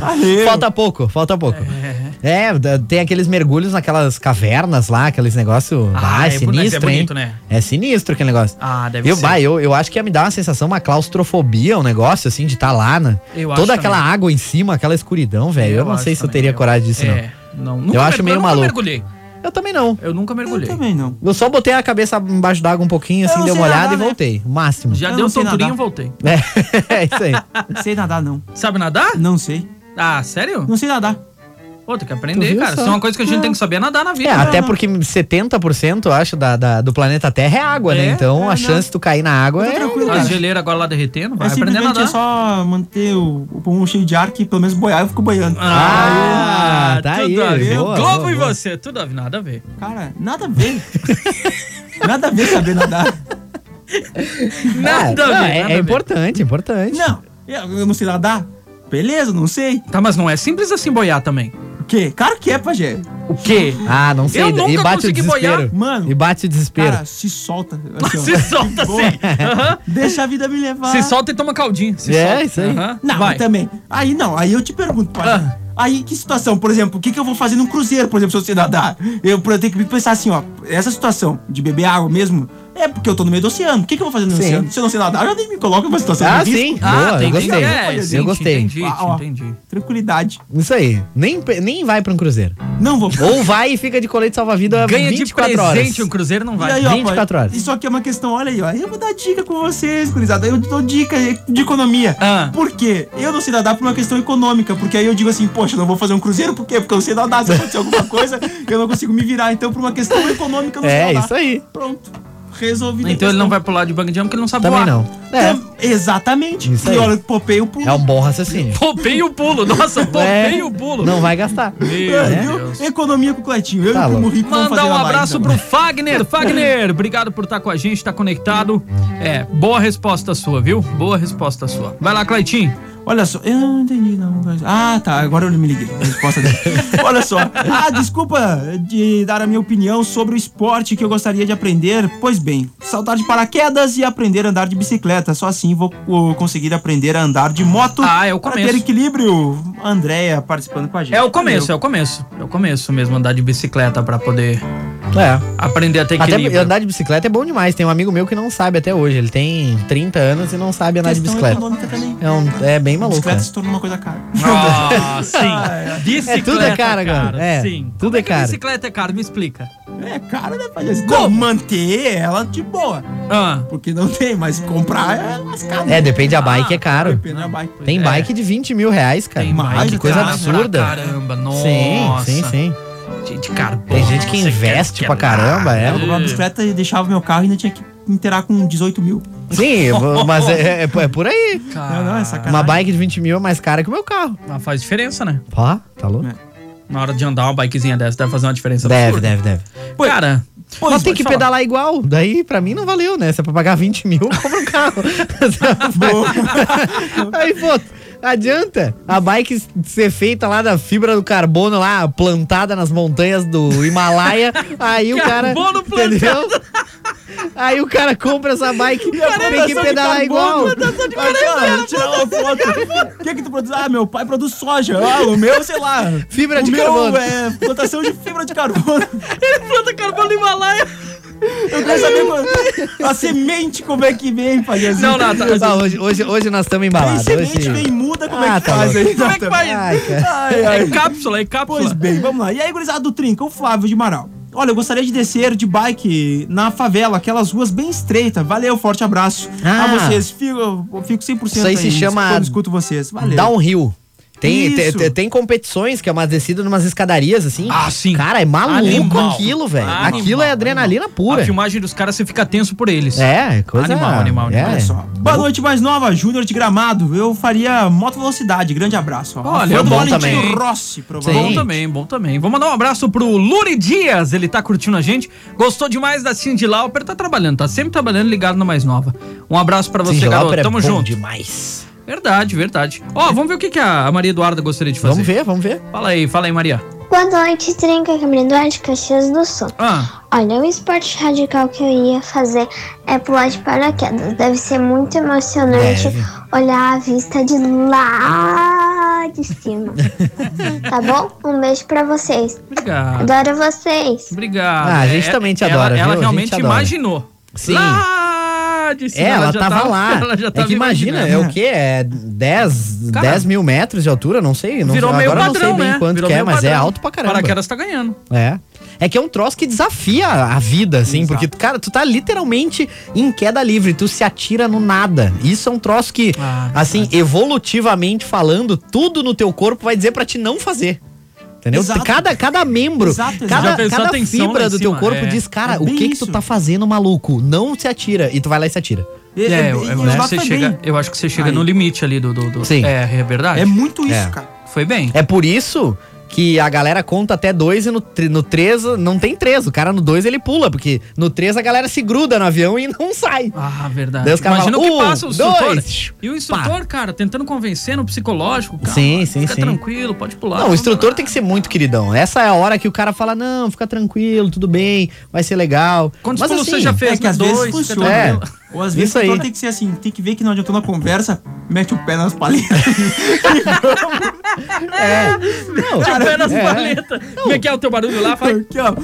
Valeu. Falta pouco, falta pouco. É, da- tem aqueles mergulhos naquelas cavernas lá, aqueles negócios. Ah, Ah, é é bonito, sinistro, é hein? bonito, né? É sinistro aquele negócio. Ah, deve eu, ser. bah, eu, eu acho que ia me dar uma sensação, uma claustrofobia, um negócio assim, de estar lá, né? Eu acho Toda aquela também. água em cima, aquela escuridão, velho. Eu, não acho sei se eu também, teria coragem disso, é, não. Nunca Eu acho meio eu maluco. mergulhei. Não. Eu também não. Eu nunca Eu mergulhei. também não. Eu só botei a cabeça embaixo d'água um pouquinho, Eu assim, não dei uma olhada nadar, e né? voltei. O máximo. Já Eu deu não sei tonturinho, nadar. voltei. É, é isso aí. Não sei nadar, não. Sabe nadar? Não sei. Ah, sério? Não sei nadar. Pô, tem que Tu aprender, cara. só? Isso é uma coisa que a gente tem que saber é nadar na vida. É, né? até porque 70%, eu acho, da, da- do planeta Terra é água, né? É, Então é, a não. chance de tu cair na água é. tranquilo, As cara. geleiras agora lá derretendo, vai é aprender a nadar. é só manter o, o pulmão cheio de ar que pelo menos boiar eu fico boiando. Ah, tá tudo aí, a ver. boa, Globo boa, e boa. você, tudo a ver, nada a ver. Cara, nada a ver. nada a ver saber nadar. Nada Ah, a não, ver. é, nada é a ver. importante, importante. Não, eu não sei nadar. Beleza, não sei. Tá, mas não é simples assim boiar também. O quê? Claro que é, Pajé. O quê? Ah, não sei. Eu e nunca bate o consegui desespero. boiar. Mano, E bate o desespero. cara, se solta. assim, ó. Se solta. Aham. Deixa a vida me levar. Se solta e toma caldinho. Se É, solta. isso aí. Aham. Não, Vai. também. Aí não, aí eu te pergunto, pai. Ah. Aí que situação, por exemplo, o que, que eu vou fazer num cruzeiro, por exemplo, se eu sei nadar? Eu, eu tenho que pensar assim, ó, essa situação de beber água mesmo, é porque eu tô no meio do oceano. O que, que eu vou fazer no Sim. oceano? Se eu não sei nadar, eu já nem me coloco numa situação Ah, de risco. sim. Ah, Boa, eu tem gostei. É, Eu gostei. Entendi, Ah, ó. entendi. Tranquilidade. Isso aí. Nem, nem vai pra um cruzeiro. Não vou. Ou vai e fica de colete salva-vida Ganha de 24 presente horas. um cruzeiro não vai. E aí, ó, 24 pai, horas. Isso aqui é uma questão, olha aí, ó. Eu vou dar dica com vocês, gurizada. Eu dou dica de economia. Ah. Por quê? Eu não sei nadar por uma questão econômica. Porque aí eu digo assim, poxa, eu não vou fazer um cruzeiro, por quê? Porque eu não sei nadar. Se acontecer alguma coisa, eu não consigo me virar. Então, por uma questão econômica, eu não sei É, nadar. isso aí. Pronto. Resolvido. a Então ele não vai pular de bang jump porque ele não sabe Também voar. não. É, Tam- Exatamente. Isso e aí. olha, popei o pulo. é um bom raciocínio. Poupei o pulo. Nossa, poupei É, o pulo. Não vai gastar. Meu É, viu? Deus. Economia com o Cleitinho. Eu Tá e o Primo louco. Rico vamos Mandar fazer um abraço então. pro Fagner. Fagner, obrigado por estar com a gente, tá conectado. É, boa resposta sua, viu? Boa resposta sua. Vai lá, Claitinho. Olha só, eu não entendi, não. Ah, tá, agora eu me liguei. A resposta dele. Olha só. Ah, desculpa de dar a minha opinião sobre o esporte que eu gostaria de aprender. Pois bem, saltar de paraquedas e aprender a andar de bicicleta. Só assim vou conseguir aprender a andar de moto. Ah, é o Para começo. ter equilíbrio. Andréia participando com a gente. É o começo, é Valeu. o começo. É o começo mesmo, andar de bicicleta pra poder É. Aprender a ter Até equilíbrio. andar de bicicleta é bom demais. Tem um amigo meu que não sabe até hoje. Ele tem 30 anos e não sabe andar de Questão bicicleta. econômica também. É, um- é bem maluco. Bicicleta né? se tornou uma coisa cara. Ah, sim. Bicicleta, É tudo é caro, cara. É, sim. tudo Como é que caro. Bicicleta é caro, me explica. É caro, né, palhaço? Como? Manter ela de boa. Ah, Porque não tem, mas comprar é lascado. É, depende da bike, é caro. Depende da bike. Tem É. bike de 20 mil reais, cara. tem mais, mais que coisa absurda. Caramba, nossa. Sim, sim, sim. Gente, carbono. Tem gente que investe pra caramba, é. Eu comprava uma bicicleta e deixava meu carro e ainda tinha que inteirar com 18 mil. Sim, mas é, é- é por aí. Não, não, é sacanagem. Uma bike de 20 mil é mais cara que o meu carro. Mas faz diferença, né? Ó, tá louco? É. Na hora de andar uma bikezinha dessa, deve fazer uma diferença Deve, absurda. deve, deve. Cara, Pois, Mas tem que falar. pedalar igual. Daí, pra mim, não valeu, né? Se é pra pagar 20 mil, compra um carro. Aí, pô, adianta a bike ser feita lá da fibra do carbono lá, plantada nas montanhas do Himalaia. Aí o cara. Carbono Entendeu? Aí o cara compra essa bike, tem que pedalar igual. Cara, tirar uma foto. O que que tu produz? Ah, meu pai produz soja. Ah, o meu, sei lá. Fibra o de meu carbono. é plantação de fibra de carbono. planta carbono no Himalaia. Eu quero saber a semente como é que vem, palhaço. Não, não, tá- Ah, hoje, hoje, hoje nós estamos Tem embalados. semente, Hoje... vem muda, como Ah, é que tá faz aí? Como é que faz? Ai. Ai, ai. É cápsula, é cápsula. Pois bem, vamos lá. E aí, gurizada do Trinca, o Flávio de Amaral. Olha, eu gostaria de descer de bike na favela, aquelas ruas bem estreitas. Valeu, forte abraço. Ah. a vocês. Fico, fico 100% Isso aí se aí chama quando escuto vocês. Valeu. Downhill. Tem, te- Isso. te- tem competições que é uma descida numas escadarias assim. Ah, sim. Cara, é maluco Animal. aquilo, velho. Animal, Aquilo é adrenalina pura. A filmagem dos caras, você fica tenso por eles. É, coisa Animal, animal, é. Olha só. Boa noite, mais nova, Júnior de Gramado. Eu faria moto velocidade. Grande abraço. ó. Olha, Fã do bom Valentino também. Rossi, Bom provavelmente. também, bom também. Vou mandar um abraço pro Luri Dias, ele tá curtindo a gente. Gostou demais da Cindy Lauper, tá trabalhando, tá sempre trabalhando ligado na mais nova. Um abraço pra você, Cindy garoto. É Tamo bom junto. demais. Verdade, verdade. Ó, vamos ver o que, que a Maria Eduarda gostaria de fazer. Vamos ver, vamos ver. Fala aí, fala aí, Maria. Boa noite, Trinca Caminho Eduardo Caxias do Sul. Ah, Olha, o esporte radical que eu ia fazer é pular de paraquedas. Deve ser muito emocionante Deve. olhar a vista de lá de cima. tá bom? Um beijo pra vocês. obrigado. Adoro vocês. Obrigado. Ah, a gente É, também te ela- adora, Ela, viu? A gente realmente imaginou. Sim. Lá de cima, É, ela, já tava lá. Ela já é tava que imagina, é o quê? É 10, Cara, 10 mil metros de altura? Não sei. Não, Virou agora meio não padrão, sei bem né? quanto Virou que é, mas é padrão. alto pra caramba. Paraquedas tá ganhando. É. É que é um troço que desafia a vida, assim, Exato. porque, cara, tu tá literalmente em queda livre, tu se atira no nada. Isso é um troço que, Ah, assim, evolutivamente falando, tudo no teu corpo vai dizer pra te não fazer. Entendeu? Exato. Cada, cada membro, Exato, exato. cada, cada fibra do teu corpo É. diz, cara, É o que que tu tá fazendo, maluco? Não se atira. E tu vai lá e se atira. É, É, é, eu, eu acho que você chega, eu acho que você chega Aí. no limite ali do. do, do- Sim. É, é verdade. É muito isso, É. cara. Foi bem. É por isso que a galera conta até dois e no, no três não tem três. O cara no dois ele pula, porque no três a galera se gruda no avião e não sai. Ah, verdade. Daí os caras Imagina o que um, passa o instrutor. dois, E o instrutor, cara, tentando convencer no psicológico. Calma, Sim, sim, fica sim. tranquilo, pode pular. Não, o instrutor tem que ser muito queridão. Essa é a hora que o cara fala: não, fica tranquilo, tudo bem, vai ser legal. Quantos Mas pulos assim, você já fez? É que às Dois, vezes funciona. É. Ou às vezes Isso o aí. tem que ser assim, tem que ver que não adiantou na conversa, mete o pé nas palhetas. Não, De pé nas é. paletas. Como é que é o teu barulho lá? Faz... Aqui, ó.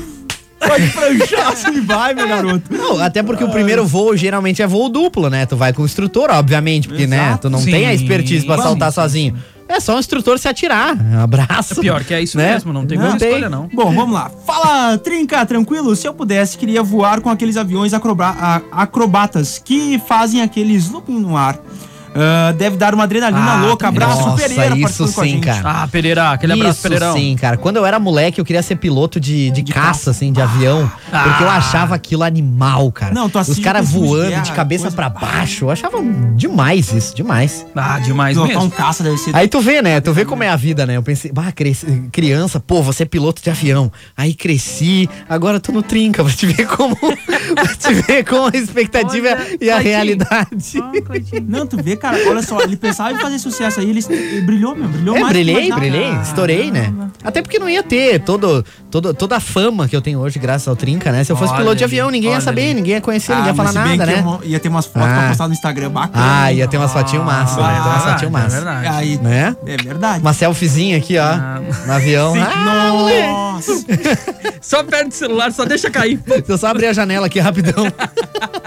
Pode pranchar assim, vai, meu garoto. Não, até porque o primeiro voo geralmente é voo duplo, né? Tu vai com o instrutor, obviamente, porque, né, Exato. tu não Sim, tem a expertise pra sim, saltar sim, sozinho. É só o instrutor se atirar. Um abraço. É pior que é isso né? mesmo, não tem Não muita tem. escolha, não. Bom, vamos lá. Fala, Trinca, tranquilo? Se eu pudesse, queria voar com aqueles aviões acrobatas que fazem aqueles looping no ar. Ah, deve dar uma adrenalina Ah, louca. Abraço, Nossa, Pereira, isso participando com a sim, gente. cara. Ah, Pereira, aquele abraço, Isso Pereirão. sim, cara. Quando eu era moleque, eu queria ser piloto de, de, caça, assim, de avião. Porque eu Ah. achava aquilo animal, cara. Não, tu Os assiste caras de voando guerra, de cabeça coisa- pra baixo. Eu achava demais isso, demais. Ah, demais Pilotar mesmo. um caça deve ser. Aí tu vê, né? Tu vê como é a vida, né? Eu pensei, bah, cresci- criança, pô, você é piloto de avião. Aí cresci, agora tô no trinca, pra te ver como, te ver com a expectativa Olha, e a realidade. Não, tu vê, cara, olha só, ele pensava em fazer sucesso aí, ele, ele brilhou, meu, brilhou É, mais. que brilhei, imaginava. brilhei, estourei, né? Até porque não ia ter todo, todo, toda a fama que eu tenho hoje, graças ao Trinca, né? Se eu fosse Olha piloto de avião, ninguém ia saber, ali. ninguém ia conhecer, Ah, ninguém ia falar se bem nada, né? Ia, ia ter umas fotos Ah. pra postar no Instagram bacana. Ah, ia ter umas fotinhas massa, né? Ia ter umas Ah, fotinhas é massa. verdade. Aí, Né? é verdade. Uma selfiezinha aqui, ó, Ah. no avião. Ah, Nossa! Só perde o celular, só deixa cair. deixa eu só abrir a janela aqui rapidão.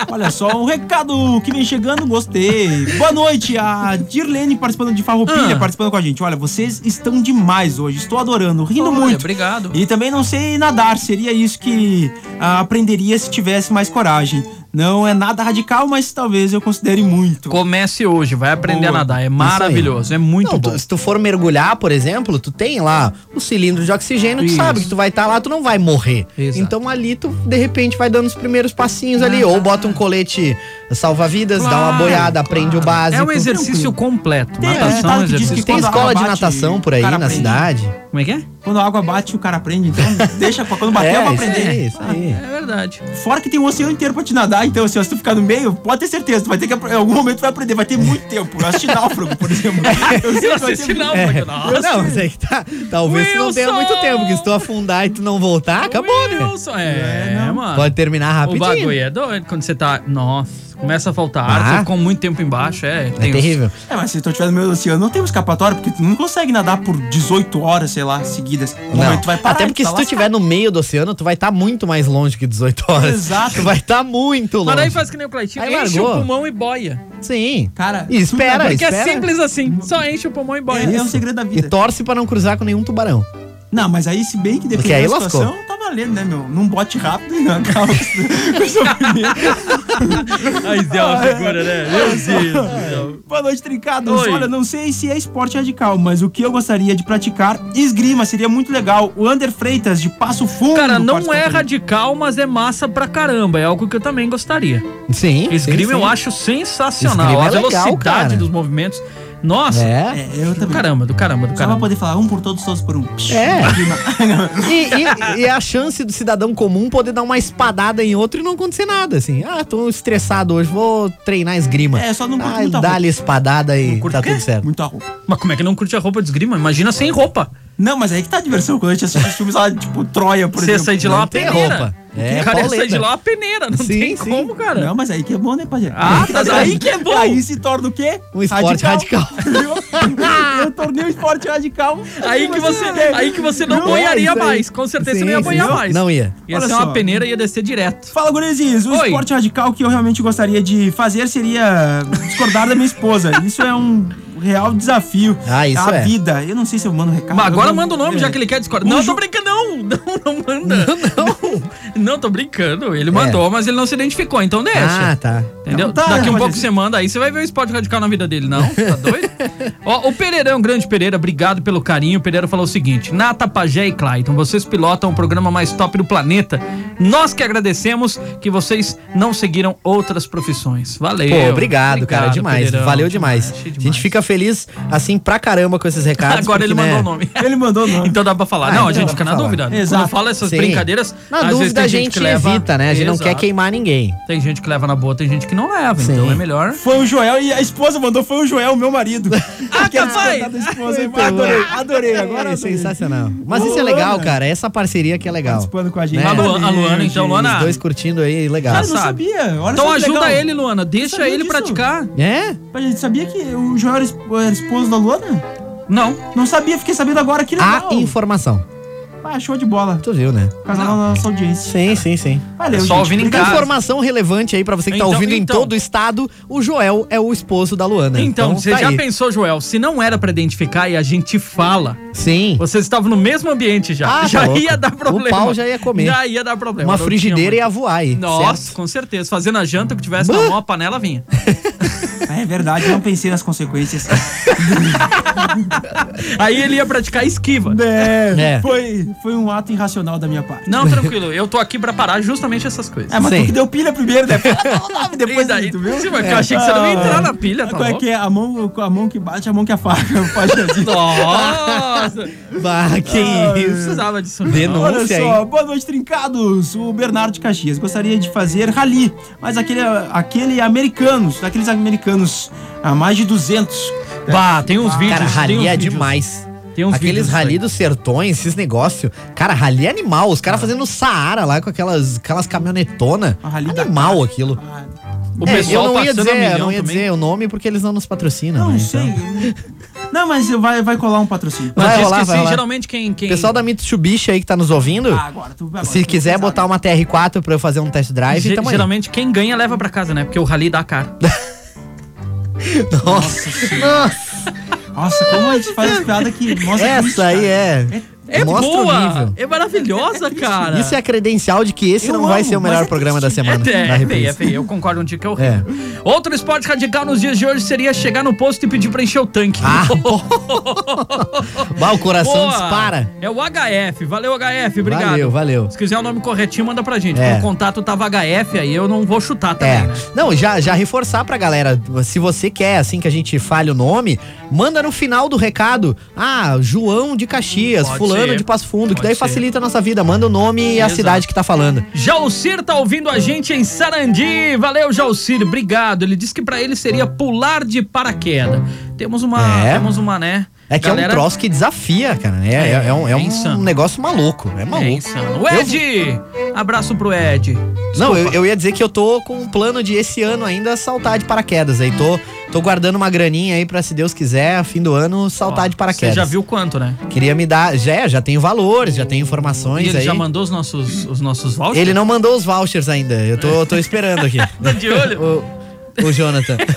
Olha só, um recado que vem chegando, gostei. Boa noite, a Dirlene participando de Farroupilha, Ah. participando com a gente. Olha, vocês estão demais hoje, estou adorando, rindo Olha, muito. Obrigado. E também não sei nadar, seria isso que ah, aprenderia se tivesse mais coragem. Não é nada radical, mas talvez eu considere muito. Comece hoje, vai aprender Boa. a nadar. É maravilhoso, é muito Não, bom. tu- se tu for mergulhar, por exemplo, tu tem lá o cilindro de oxigênio, tu Isso. sabe que tu vai estar lá, tu não vai morrer. Exato. Então ali tu, de repente, vai dando os primeiros passinhos ali. Ou bota um colete salva-vidas, dá uma Claro, boiada, aprende o básico. É um exercício completo. Tem, Natação é um diz exercício que Tem escola de natação por aí na cidade. Como é que é? Quando a água bate, o cara aprende, então deixa pra quando bater, eu vou isso aprender. aí, isso aí. É verdade. Fora que tem um oceano inteiro pra te nadar, então assim, se tu ficar no meio, pode ter certeza, tu vai ter que em algum momento tu vai aprender, vai ter muito tempo. Eu assisti náufrago, por exemplo. Eu sei Assiste muito- não, É. Nossa. Não, mas aí que tá. Talvez tu não tenha Wilson! muito tempo, porque se tu afundar e tu não voltar, acabou, né? Wilson, é, mano. Pode terminar O rapidinho. bagulho é doido quando você tá. Nossa, começa a faltar ar, Ah. ficou muito tempo embaixo. É, É uns- terrível. É, mas se tu estiver no meio do oceano, não tem um escapatório, porque tu não consegue nadar por 18 horas, sei lá, seguidas. Não. tu vai parar. Até porque tá se tu estiver no meio do oceano, tu vai estar muito mais longe que 18 horas. Exato. Tu vai estar muito longe. Mas daí faz que nem o Cleitinho, Aí enche largou. o pulmão e boia. Sim. Cara, E espera, Porque é espera. simples assim, só enche o pulmão e boia. É, é um segredo da E vida. torce pra não cruzar com nenhum tubarão. Não, mas aí, se bem que depende aí da lascou. situação, tá valendo, né, meu? Num bote rápido e não acaba com o sofrimento. Zé é uma figura, né? Meu Deus do céu. Boa noite, trincados. Oi. Olha, não sei se é esporte radical, mas o que eu gostaria de praticar, esgrima, seria muito legal. O Ander Freitas, de Passo Fundo. Cara, não é a radical, mas é massa pra caramba. É algo que eu também gostaria. Sim. Esgrima sim, eu sim. acho sensacional. Esgrima a é legal, velocidade cara. dos movimentos. Nossa, É. É, eu do também. caramba, do caramba, do Só pra caramba. poder falar um por todos, todos por um. É. E, e- e a chance do cidadão comum poder dar uma espadada em outro e não acontecer nada, assim. Ah, tô estressado hoje, vou treinar esgrima. É, só não curto ah, muita Dá-lhe espadada e curte tá tudo certo. Muito roupa. Mas como é que não curte a roupa de esgrima? Imagina sem roupa. Não, mas aí que tá a diversão. Quando a gente assiste os filmes lá, tipo, Troia, por Você exemplo. sai de lá uma peneira. roupa. É, o cara pauleta. sair de lá uma peneira. Não Sim, tem sim. como, cara. Não, mas aí que é bom, né, Pajé? Ah, tá daí que é bom. Aí se torna o quê? Um esporte radical. eu, eu tornei o esporte radical. Aí que você, aí que você não Não é boiaria aí. mais. Com certeza Sim, você não ia boiar mais. não ia. Ia Olha ser só. uma peneira e ia descer direto. Fala, gurizes. O Oi. esporte radical que eu realmente gostaria de fazer seria discordar da minha esposa. Isso é um real desafio. Ah, isso a é. vida. Eu não sei se eu mando recado. Mas agora eu manda o nome, é. já que ele quer discordar. Não, Ju- tô brincando, não. Não, não manda. Não, não. Não, tô brincando. Ele mandou, mas ele não se identificou, então deixa. Ah, tá. Entendeu? Não, tá, Daqui um pode pouco você manda aí, você vai ver o esporte radical na vida dele, não? Tá doido? Ó, o Pereirão, grande Pereira, obrigado pelo carinho. O Pereira falou o seguinte: Nata, Pajé e Clayton, vocês pilotam o programa mais top do planeta. Nós que agradecemos que vocês não seguiram outras profissões. Valeu. Pô, obrigado, cara, demais. Pereirão, Valeu demais. achei A gente fica feliz, assim, pra caramba com esses recados. Agora ele porque, mandou né, o nome. Ele mandou o nome. Então dá pra falar. Ah, não, a então gente fica na falar. dúvida. Exato. Quando fala essas Sim. brincadeiras. Na às vezes dúvida tem a gente, que leva- evita, né? A gente não quer Exato. queimar ninguém. Tem gente que leva na boa, tem gente que não leva. Sim. Então é melhor. Foi o Joel e a esposa mandou, foi o Joel, meu marido. Ah, esposa. Muito adorei, adorei. Agora é adorei. sensacional. Mas isso é Luana. legal, cara. Essa parceria que é legal. Participando com a gente. Né? A Luana, a Luana, então, gente. Luana. Os dois curtindo aí, legal. Cara, não sabe. sabia. Olha Então que ajuda legal. ele, Luana. Deixa Sabia ele disso? praticar. É? A gente sabia que o Joel era esposo da Luana? Não. Não sabia, fiquei sabendo agora. Que legal. A informação. Ah, show de bola. Tu viu, né? Casal na nossa audiência. Sim, sim, sim. Valeu, É só gente. ouvindo em Então, casa. informação relevante aí pra você que Então- tá ouvindo em então. todo o estado, o Joel é o esposo da Luana. Então, você tá já aí. pensou, Joel, se não era pra identificar e a gente fala, Sim. vocês estavam no mesmo ambiente já. Ah, tá já louco. ia dar problema. O pau já ia comer. Já ia dar problema. Uma não frigideira tinha ia voar aí. muito. Nossa, certo? com certeza. Fazendo a janta, o que tivesse na Bah. mão, a panela vinha. É verdade, não pensei nas consequências. Aí ele ia praticar esquiva. É, É. Foi, foi um ato irracional da minha parte. Não, tranquilo. Eu tô aqui pra parar justamente essas coisas. É, mas Sim. tu que deu pilha primeiro, né? Depois daí, tu viu? Sim, mas eu achei que você não ia entrar na pilha, tá Qual é que é? A mão, a mão que bate, a mão que afaga. Pode dizer. Nossa! Bah, que Não isso. precisava disso. Denúncia Olha só, aí. boa noite, trincados. O Bernardo de Caxias gostaria de fazer rally, mas aquele, aquele americanos, daqueles americanos a mais de 200. Bah, tem uns vídeos. Cara, rali é vídeos. demais. Tem uns Aqueles rali dos sertões, esses negócios. Cara, rali é animal. Os Ah. caras fazendo Saara lá com aquelas, aquelas caminhonetonas. A da Animal cara. aquilo. Ah, O É, pessoal eu não ia a dizer, não ia também. dizer o nome porque eles não nos patrocinam. Não, né? sei. Então- Não, mas vai, vai colar um patrocínio. Mas Vai rolar, que vai sim, rolar. geralmente quem... quem... Pessoal da Mitsubishi aí que tá nos ouvindo, Ah, agora, tu, agora, se tu quiser sabe. botar uma TR4 pra eu fazer um test drive, Ge- tamo aí. geralmente quem ganha leva pra casa, né? Porque o rali dá caro. Nossa, Nossa, Nossa, como a gente faz as piadas que mostra essa aí é. É Mostra o boa! É maravilhosa, cara. Isso é a credencial de que esse Eu não vai amo, ser o melhor é programa da semana. É, é, é feio, é feio. Eu concordo contigo que é É. horrível. Outro esporte radical nos dias de hoje seria chegar no posto e pedir pra encher o tanque. Ah, Bah, o coração Boa. dispara. É o HF. Valeu, HF. Obrigado. Valeu, valeu. Se quiser o nome corretinho, manda pra gente. É. O contato tava HF, aí eu não vou chutar também, É. né? Não, já, já reforçar pra galera, se você quer, assim, que a gente fale o nome, manda no final do recado. Ah, João de Caxias, Pode fulano ser. de Passo Fundo, que Pode daí ser. facilita a nossa vida. Manda o nome e a cidade que tá falando. Jalcir tá ouvindo a gente em Sarandi. Valeu, Jalcir. Obrigado. Ele disse que pra ele seria pular de paraquedas. Temos uma, É. temos uma, né? É que é um troço que desafia, cara. É, é, é um, é é um negócio maluco. É É maluco. insano. O Ed! Abraço pro Ed. Não, eu, Desculpa. eu ia dizer que eu tô com um plano de esse ano ainda saltar de paraquedas. Aí tô, tô guardando uma graninha aí pra, se Deus quiser, fim do ano, saltar Ó, de paraquedas. Você já viu quanto, né? Queria me dar. Já, já tenho valores, já tenho E informações ele aí. já mandou os nossos, os nossos vouchers? Ele não mandou os vouchers ainda. Eu tô, tô esperando aqui. Tá de olho? o, o Jonathan.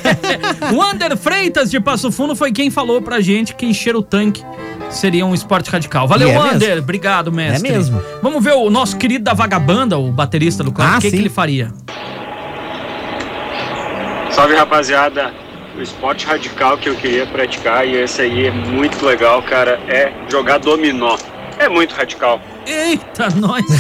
O Ander Freitas de Passo Fundo foi quem falou pra gente que encher o tanque seria um esporte radical. Valeu, E é mesmo. Ander. Obrigado, mestre. É mesmo. Vamos ver o nosso querido da Vagabanda, o baterista do Cláudio. Ah, o que, que ele faria? Salve rapaziada, o esporte radical que eu queria praticar e esse aí é muito legal, cara, é jogar dominó. É muito radical. Eita, nós!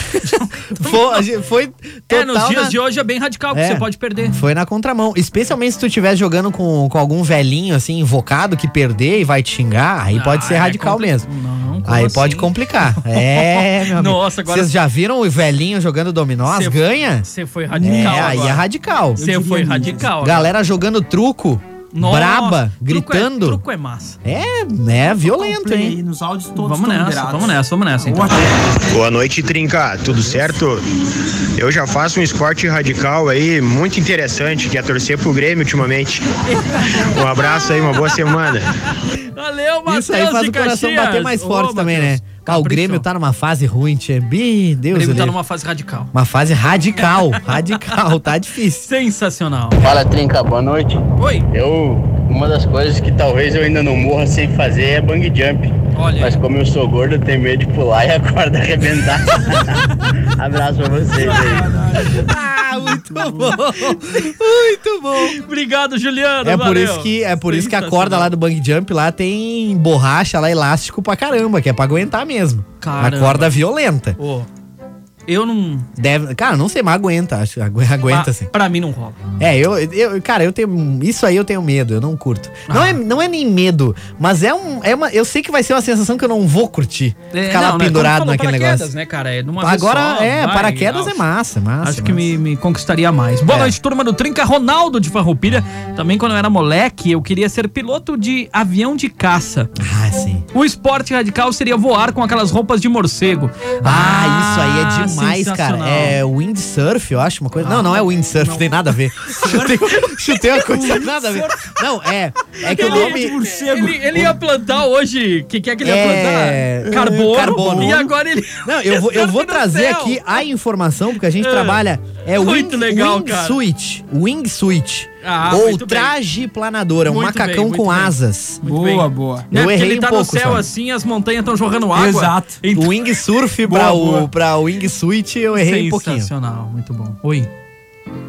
Foi, foi é, nos total dias na- de hoje é bem radical, porque É. você pode perder. Foi na contramão. Especialmente se tu estiver jogando com, com algum velhinho, assim, invocado, que perder e vai te xingar, aí pode ser Ah, é radical compli- mesmo. Não, como Aí assim? pode complicar. É, meu amigo. Nossa, agora- Vocês já viram o velhinho jogando dominó? Cê- ganha? Você foi radical. É, aí é agora. radical. Você foi radical. Galera jogando truco, Nossa, braba, truco gritando. É, truco é massa. É, é violento, Play hein? nos áudios todos Vamos nessa, liberados. vamos nessa, vamos nessa. Então. Boa noite, Trinca. Tudo certo? Eu já faço um esporte radical aí, muito interessante, que é torcer pro Grêmio ultimamente. Um abraço aí, uma boa semana. Valeu, Matheus Isso aí faz o coração Caxias. bater mais Ô, forte também, né? Ah, o. Grêmio tá numa fase ruim, tchê. Bi, O Deus Grêmio tá numa fase radical. Uma fase radical, radical, tá difícil. Sensacional. Fala Trinca, boa noite. Oi. Eu, uma das coisas que talvez eu ainda não morra sem fazer é bang jump. Olha. Mas como eu sou gordo, eu tenho medo de pular e a corda arrebentar. Abraço pra vocês aí. Ah, muito bom. Muito bom. Obrigado, Juliano. É por valeu. isso que é por isso que a corda lá do bang jump lá tem borracha lá elástico pra caramba, que é pra aguentar mesmo. Caramba. A corda violenta. Ô, eu não. Deve, cara, não sei, mas aguenta, acho, agu- aguenta pra, sim. Pra mim não rola. É, eu, eu, cara, eu tenho. Isso aí eu tenho medo, eu não curto. Não, Ah. é, não é nem medo, mas é um. É uma, eu sei que vai ser uma sensação que eu não vou curtir. É, ficar lá não, né? pendurado naquele paraquedas, negócio. né, cara? É Agora, só, é, vai, paraquedas é massa, massa. Acho que massa. me, me conquistaria mais. Boa É. noite, turma do Trinca. Ronaldo de Farroupilha. Também quando eu era moleque, eu queria ser piloto de avião de caça. Ah, sim. O esporte radical seria voar com aquelas roupas de morcego. Ah, isso aí é demais, cara. sensacional. É windsurf, eu acho, uma coisa. não, não é windsurf, tem nada a ver. Chutei, chutei uma coisa nada a ver. Não, é. É que o nome. Ele, ele ia plantar hoje. O que, que é que ele ia É, plantar? Carbono. carbono. E agora ele. Não, eu vou, eu vou No trazer céu. aqui a informação, porque a gente É. trabalha. É Muito wing, legal, cara. wingsuit. Wingsuit. Ah, ou muito bem. traje planador. É um Muito macacão bem, com bem. asas. Muito Boa, bem. boa. Né, Eu porque errei ele um tá pouco, no céu sabe? assim, as montanhas estão jogando água. Exato. Então, O wingsurf Boa, pra, boa. o, pra wingsuit eu errei um pouquinho. Sensacional, muito bom. Oi.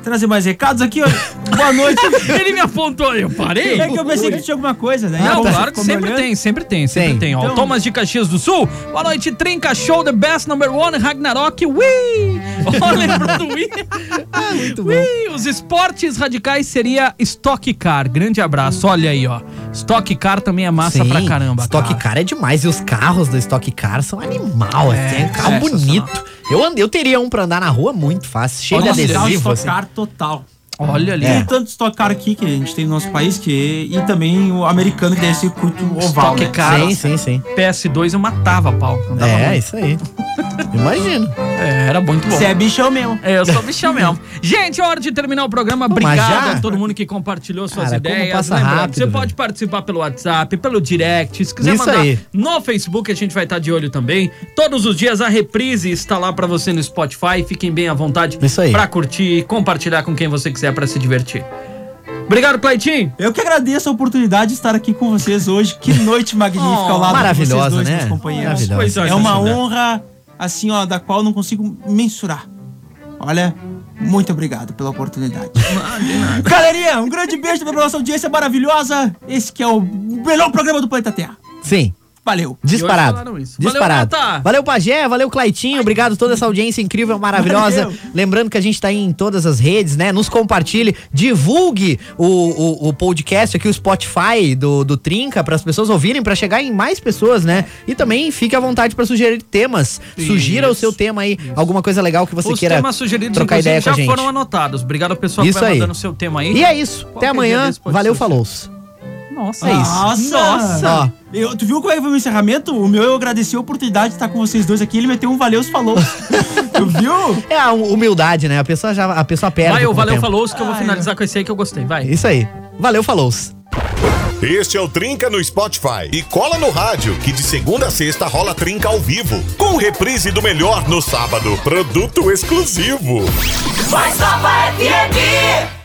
Trazer mais recados aqui. ó. Boa noite. Ele me apontou, eu parei. É que eu pensei que tinha alguma coisa, né? Não, Como claro você que sempre olhando. tem, sempre tem, sempre Tem. tem. Ó, Então- Thomas de Caxias do Sul. Boa noite, Trinca Show, The Best Number One, Ragnarok, Wii! Ó, lembrou do Wii? Ah, muito bom. Wii! Os esportes radicais seria Stock Car. Grande abraço, olha aí, ó. Stock Car também é massa Sim, pra caramba. Stock cara. Car é demais. E os carros do Stock Car são animal, É, assim. É carro é, bonito. Eu, andei, eu teria um pra andar na rua muito fácil. Cheio Olha, de adesivo, assim. total. Olha ali. Tem tanto Stock Car aqui que a gente tem no nosso país que, e também o americano que deve ser curto oval. Stock né? Car. Sim, sim, sim. PS2 eu matava a pau. É, muito. isso aí. Imagino. É, era muito bom. Você é bichão mesmo. É, eu sou bichão mesmo. Gente, é hora de terminar o programa. Obrigado a todo mundo que compartilhou suas Cara, como ideias. passa Lembrando, rápido, você velho. pode participar pelo WhatsApp, pelo direct. Se quiser Isso mandar aí. no Facebook, a gente vai estar de olho também. Todos os dias a reprise está lá pra você no Spotify. Fiquem bem à vontade Isso aí. pra curtir e compartilhar com quem você quiser pra se divertir. Obrigado, Claitinho. Eu que agradeço a oportunidade de estar aqui com vocês hoje. Que noite magnífica Oh, ao lado maravilhosa, de vocês dois, né? meus companheiros. Maravilhosa. É uma honra, assim, ó, da qual eu não consigo mensurar. Olha, muito obrigado pela oportunidade. Galerinha, um grande beijo pra nossa audiência maravilhosa. Esse que é o melhor programa do planeta Terra. Sim. Valeu. Disparado. isso. Valeu, Disparado. Nata. Valeu, Pajé. Valeu, Claitinho. Obrigado a toda essa audiência incrível, maravilhosa. Valeu. Lembrando que a gente tá aí em todas as redes, né? Nos compartilhe, divulgue o, o, o podcast aqui, o Spotify do, do Trinca, para as pessoas ouvirem, para chegar em mais pessoas, né? E também fique à vontade para sugerir temas. Sugira o seu tema aí, alguma coisa legal que você Os queira temas sugeridos, trocar ideia com a já gente. foram anotados. Obrigado ao pessoal Isso que vai aí. mandando o seu tema aí. E é isso. Até Qualquer dia amanhã. Valeu, falou. Nossa, É isso. Nossa! Ó. Eu, tu viu como é que foi o encerramento? O meu eu agradeci a oportunidade de estar com vocês dois aqui. Ele meteu um valeu, falou. tu viu? É a humildade, né? A pessoa já a pessoa perde. Vai, o Valeu. Falou, que eu vou finalizar com esse aí que eu gostei. Vai. Isso aí. Valeu, falou. Este é o Trinca no Spotify. E cola no rádio, que de segunda a sexta rola Trinca ao vivo. Com reprise do melhor no sábado. Produto exclusivo. Mais Nova FM.